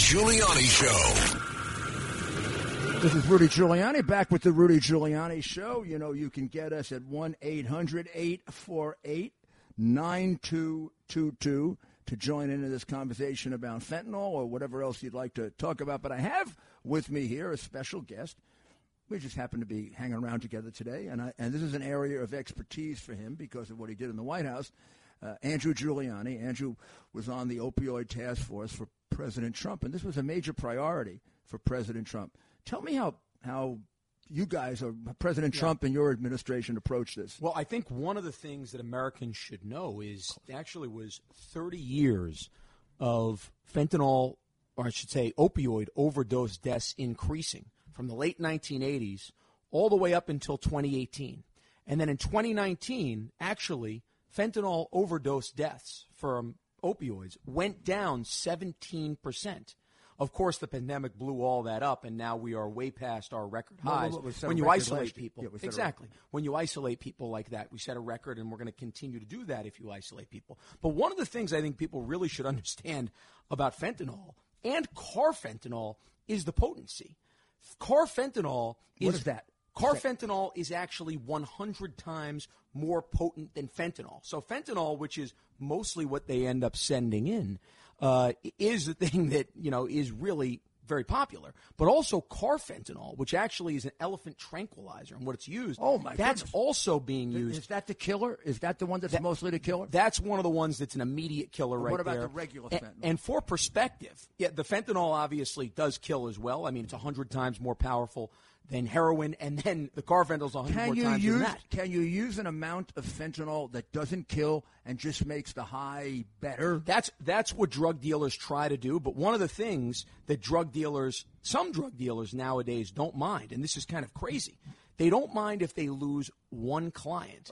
Giuliani Show. This is Rudy Giuliani back with the Rudy Giuliani Show. You know, you can get us at 1 800 848 9222 to join into this conversation about fentanyl or whatever else you'd like to talk about. But I have with me here a special guest. We just happen to be hanging around together today, and, I, and this is an area of expertise for him because of what he did in the White House. Uh, Andrew Giuliani. Andrew was on the opioid task force for President Trump, and this was a major priority for President Trump. Tell me how how you guys or President Yeah. Trump and your administration approach this. Well, I think one of the things that Americans should know is actually was 30 years of fentanyl, or I should say opioid overdose deaths increasing from the late 1980s all the way up until 2018. And then in 2019, actually, fentanyl overdose deaths from opioids went down 17%. Of course, the pandemic blew all that up, and now we are way past our record Well, well, highs. well, we set a when you isolate people, Yeah, we set a exactly. When you isolate people like that, we set a record, and we're going to continue to do that if you isolate people. But one of the things I think people really should understand about fentanyl and carfentanil is the potency. Carfentanil is, What is that? Carfentanil is actually 100 times more potent than fentanyl. So fentanyl, which is mostly what they end up sending in, uh, is the thing that you know is really very popular. But also carfentanil, which actually is an elephant tranquilizer, and what it's used. Oh, my That's goodness. also being used. Is that the killer? Is that the one that's mostly the killer? That's one of the ones that's an immediate killer But right what about there. the regular fentanyl? And, for perspective, yeah, the fentanyl obviously does kill as well. I mean, it's 100 times more powerful than heroin, and then the carfentanil's 100 Can more you times use than that. can you use an amount of fentanyl that doesn't kill and just makes the high better? That's that's what drug dealers try to do. But one of the things that drug dealers, some drug dealers nowadays don't mind, and this is kind of crazy, they don't mind if they lose one client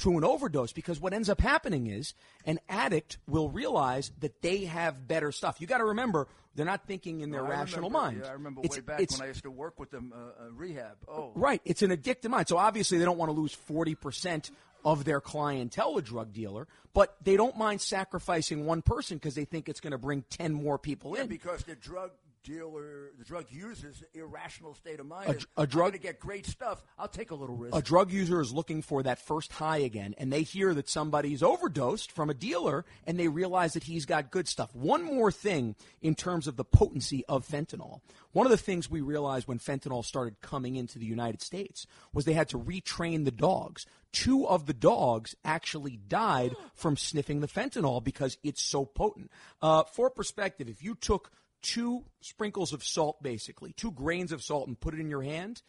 to an overdose because what ends up happening is an addict will realize that they have better stuff. You got to remember, they're not thinking in their I rational remember- mind. Yeah, I remember It's- way back it's- when I used to work with them uh, uh, rehab. Oh, Right. It's an addictive mind. So obviously they don't want to lose 40% of their clientele a drug dealer, but they don't mind sacrificing one person because they think it's going to bring 10 more people yeah, in. because the drug dealer, the drug user's irrational state of mind A- is, a drug- to get great stuff. I'll take a little risk. a drug user is looking for that first high again, and they hear that somebody's overdosed from a dealer, and they realize that he's got good stuff. One more thing in terms of the potency of fentanyl. One of the things we realized when fentanyl started coming into the United States was they had to retrain the dogs. Two of the dogs actually died from sniffing the fentanyl because it's so potent. Uh, for perspective, if you took two sprinkles of salt, basically, two grains of salt, and put it in your hand,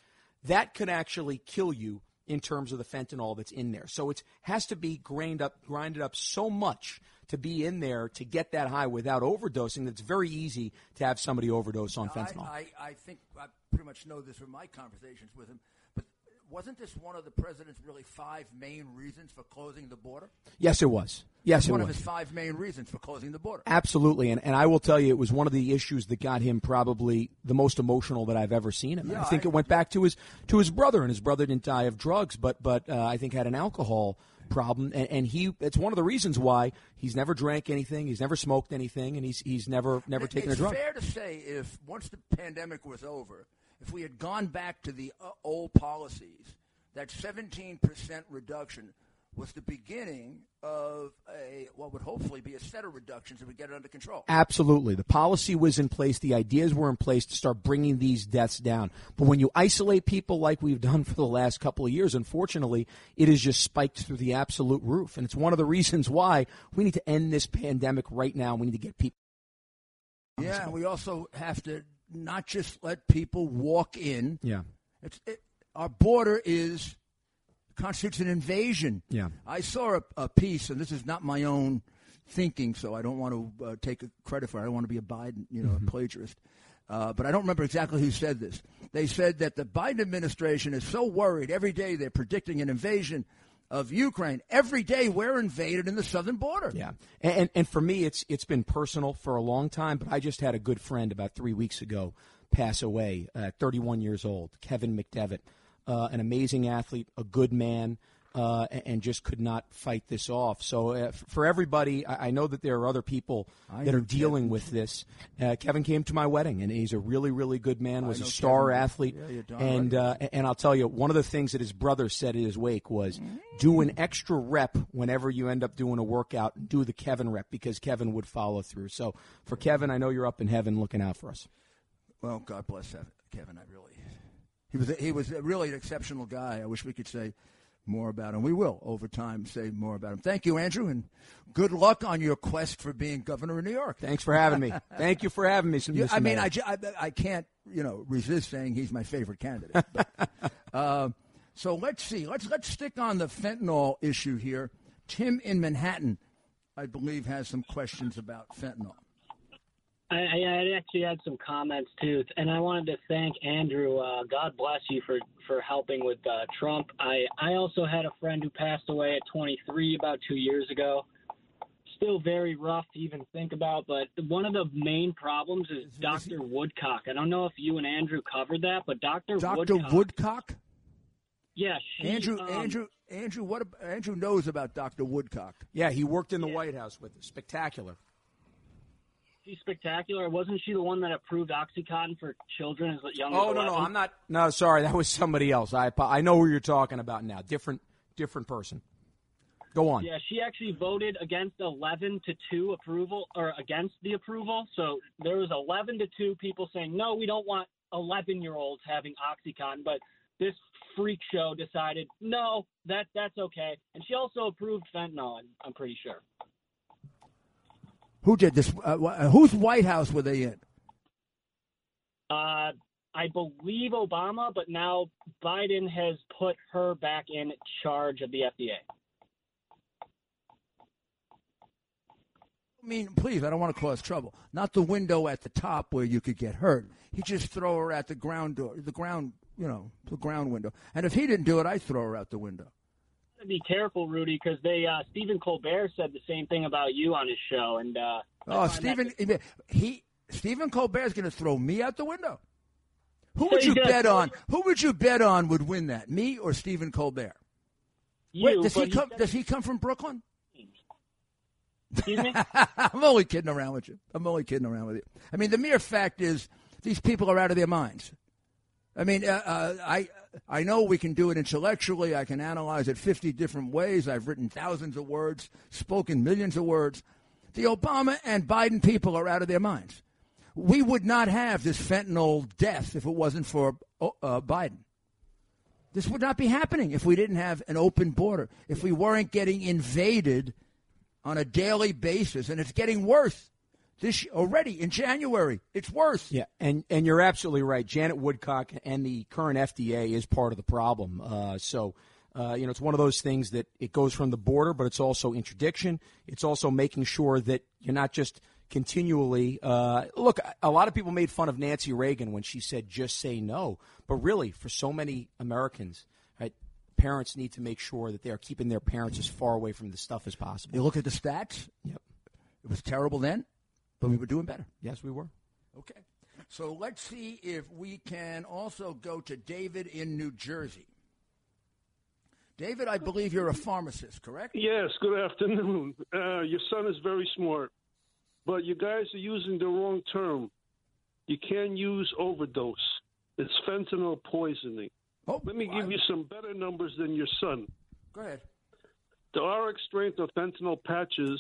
that could actually kill you in terms of the fentanyl that's in there. So it has to be grained up, grinded up so much to be in there to get that high without overdosing that it's very easy to have somebody overdose on fentanyl. I, I, I think I pretty much know this from my conversations with him. Wasn't this one of the president's really five main reasons for closing the border? yes, it was. Yes, it was. one was. of his five main reasons for closing the border. Absolutely, and, and I will tell you, it was one of the issues that got him probably the most emotional that I've ever seen him. Yeah, I think I- it went back to his to his brother, and his brother didn't die of drugs, but but uh, I think had an alcohol problem, and, and he it's one of the reasons why he's never drank anything, he's never smoked anything, and he's he's never never It- taken a it's drug. fair to say if once the pandemic was over, if we had gone back to the uh, old policies, that 17% reduction was the beginning of a what would hopefully be a set of reductions if we get it under control. Absolutely. The policy was in place. The ideas were in place to start bringing these deaths down. But when you isolate people like we've done for the last couple of years, unfortunately, it has just spiked through the absolute roof. And it's one of the reasons why we need to end this pandemic right now. We need to get people. Yeah, and we also have to not just let people walk in. Yeah. It's it, our border is constitutes an invasion. Yeah. I saw a, a piece, and this is not my own thinking, so I don't want to uh, take a credit for it. I don't want to be a Biden, you know, a plagiarist. Uh, but I don't remember exactly who said this. They said that the Biden administration is so worried every day they're predicting an invasion of Ukraine. Every day we're invaded in the southern border. Yeah, and, and for me, it's it's been personal for a long time. But I just had a good friend about three weeks ago pass away at 31 years old, Kevin McDevitt, uh, an amazing athlete, a good man. Uh, and just could not fight this off. So uh, for everybody, I know that there are other people I that are dealing Kevin. with this. Uh, Kevin came to my wedding, and he's a really, really good man. Was a star Kevin. athlete, Yeah, and uh, and I'll tell you, one of the things that his brother said at his wake was, do an extra rep whenever you end up doing a workout. Do the Kevin rep because Kevin would follow through. So for Kevin, I know you're up in heaven looking out for us. Well, God bless Kevin. I really, he was a, he was a really an exceptional guy. I wish we could say more about him. We will over time say more about him. Thank you, Andrew, and good luck on your quest for being governor of New York. Thanks for having me. Thank you for having me. You- I mean, I, I, I can't you know resist saying he's my favorite candidate. But, uh, so let's see. Let's let's stick on the fentanyl issue here. Tim in Manhattan, I believe, has some questions about fentanyl. I, I actually had some comments too, and I wanted to thank Andrew. Uh, God bless you for for helping with uh, Trump. I I also had a friend who passed away at 23 about two years ago. Still very rough to even think about, but one of the main problems is Is- is Dr. Woodcock. I don't know if you and Andrew covered that, but Dr. Dr. Woodcock. Woodcock. yeah, she, Andrew, um, Andrew, Andrew. What Andrew knows about Dr. Woodcock? yeah, he worked in the White House with us. Spectacular. Spectacular. Wasn't she the one that approved OxyContin for children as young as Oh no, 11? no, I'm not. No, sorry, that was somebody else. I I know who you're talking about now. Different different person. Go on. Yeah, she actually voted against 11 to 2 approval or against the approval. So there was 11 to 2 people saying, "No, we don't want 11-year-olds having OxyContin." But this freak show decided, "No, that that's okay." And she also approved fentanyl, I'm pretty sure. Who did this? Uh, whose White House were they in? Uh I believe Obama, but now Biden has put her back in charge of the FDA. I mean, please, I don't want to cause trouble. Not the window at the top where you could get hurt. He just throw her at the ground door, the ground, you know, the ground window. And if he didn't do it, I'd throw her out the window. Be careful, Rudy, because they uh, Stephen Colbert said the same thing about you on his show, and uh, Oh, find that Stephen, he Stephen Colbert's going to throw me out the window. Who So would you bet on? Who would you bet on would win that? Me or Stephen Colbert? you, Wait, does he come? Does he come from Brooklyn? Excuse me. I'm only kidding around with you. I'm only kidding around with you. I mean, the mere fact is, these people are out of their minds. I mean, uh, uh, I I know we can do it intellectually. I can analyze it 50 different ways. I've written thousands of words, spoken millions of words. The Obama and Biden people are out of their minds. We would not have this fentanyl death if it wasn't for uh, Biden. This would not be happening if we didn't have an open border, if we weren't getting invaded on a daily basis, and it's getting worse. This already in January, it's worse. Yeah, and and you're absolutely right. Janet Woodcock and the current FDA is part of the problem. Uh, so. Uh, you know, it's one of those things that it goes from the border, but it's also interdiction. It's also making sure that you're not just continually. Uh, look, a lot of people made fun of Nancy Reagan when she said "just say no," but really, for so many Americans, right, parents need to make sure that they are keeping their parents as far away from the stuff as possible. You look at the stats. Yep. It was terrible then, but we were doing better. Yes, we were. Okay. So let's see if we can also go to David in New Jersey. David, I believe you're a pharmacist, correct? Yes, good afternoon. Uh, your son is very smart, but you guys are using the wrong term. You can't use overdose. It's fentanyl poisoning. Oh, Let me give you some better numbers than your son. Go ahead. The RX strength of fentanyl patches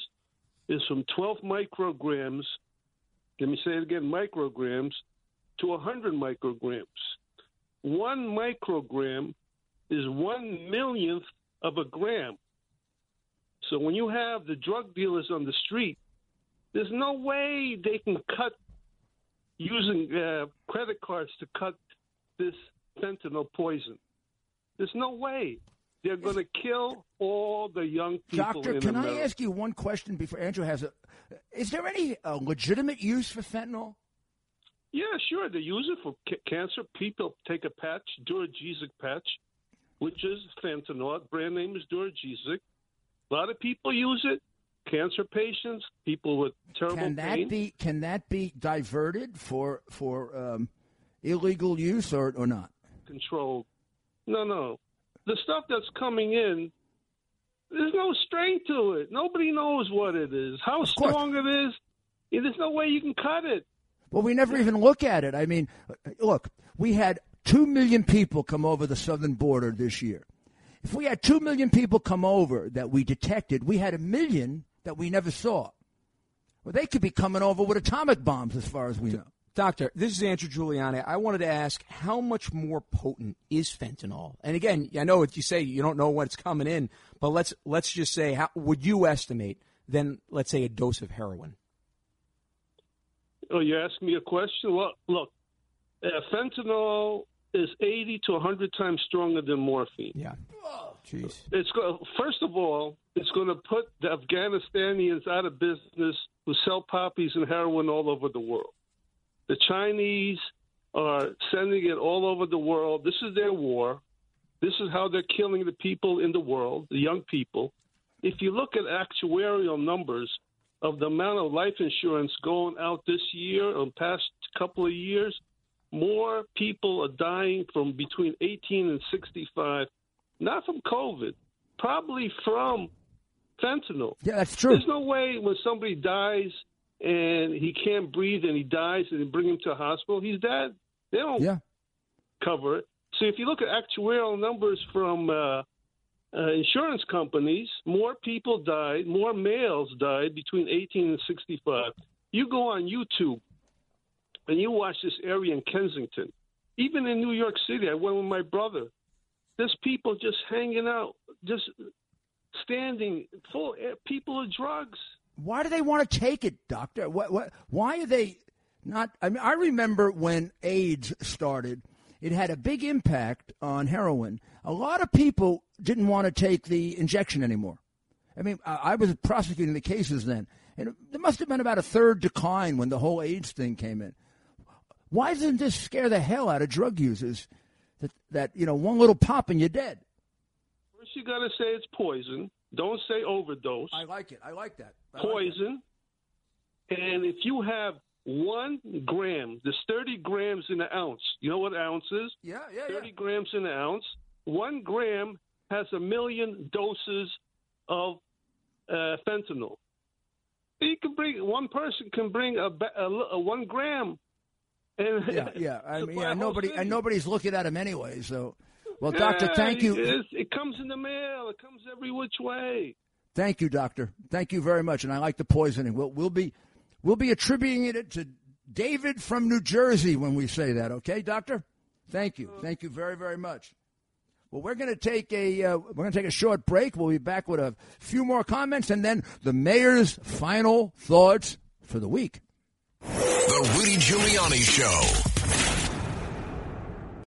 is from 12 micrograms, let me say it again, micrograms, to 100 micrograms. One microgram is one millionth of a gram. So when you have the drug dealers on the street, there's no way they can cut using uh, credit cards to cut this fentanyl poison. There's no way. They're going to kill all the young people Doctor, can America. I ask you one question before Andrew has a? Is there any uh, legitimate use for fentanyl? Yeah, sure. They use it for ca- cancer. People take a patch, Duragesic patch, which is fentanyl. Brand name is Duragesic. A lot of people use it. Cancer patients, people with terrible Can that pain. be can that be diverted for for um, illegal use or or not? controlled. No, no. The stuff that's coming in there's no strength to it. Nobody knows what it is, how strong it is. Eh, there's no way you can cut it. Well, we never even look at it. I mean, uh, look, we had 2 million people come over the southern border this year. If we had 2 million people come over that we detected, we had a million that we never saw. Well, they could be coming over with atomic bombs as far as we know. Doctor, this is Andrew Giuliani. I wanted to ask how much more potent is fentanyl? And again, I know what you say you don't know what's coming in, but let's let's just say how would you estimate then let's say a dose of heroin? Oh, you asked me a question? Well, look, uh, fentanyl is 80 to 100 times stronger than morphine. Yeah. Jeez. It's go- first of all, it's going to put the Afghanistanians out of business who sell poppies and heroin all over the world. The Chinese are sending it all over the world. This is their war. This is how they're killing the people in the world, the young people. If you look at actuarial numbers of the amount of life insurance going out this year and past couple of years, more people are dying from between 18 and 65, not from COVID, probably from fentanyl. Yeah, that's true. There's no way when somebody dies and he can't breathe and he dies and they bring him to a hospital, he's dead. They don't Yeah. cover it. So if you look at actuarial numbers from uh, uh, insurance companies, more people died, more males died between 18 and 65. You go on YouTube and you watch this area in Kensington. Even in New York City, I went with my brother. There's people just hanging out, just standing full. People of drugs. Why do they want to take it, doctor? What, what, why are they not? I mean, I remember when AIDS started, it had a big impact on heroin. A lot of people didn't want to take the injection anymore. I mean, I, I was prosecuting the cases then, and there must have been about a third decline when the whole AIDS thing came in. Why doesn't this scare the hell out of drug users? That, that you know, one little pop and you're dead. First, you got to say it's poison. Don't say overdose. I like it. I like that. I like that. poison. And if you have one gram, there's 30 grams in an ounce. You know what ounce is? Yeah, yeah, 30 yeah. grams in an ounce. One gram has a million doses of uh, fentanyl. You can bring one person can bring a, a, a one gram. And Yeah, yeah. I mean, yeah, nobody city. and nobody's looking at him anyway. So, well, doctor, Yeah, thank you, It, it comes in the mail. It comes every which way. thank you, doctor, thank you very much. And I like the poisoning. We'll we'll be we'll be attributing it to David from New Jersey when we say that. Okay, doctor. Thank you, thank you very very much. Well, we're going to take a uh, we're going to take a short break. We'll be back with a few more comments and then the mayor's final thoughts for the week. The Rudy Giuliani Show.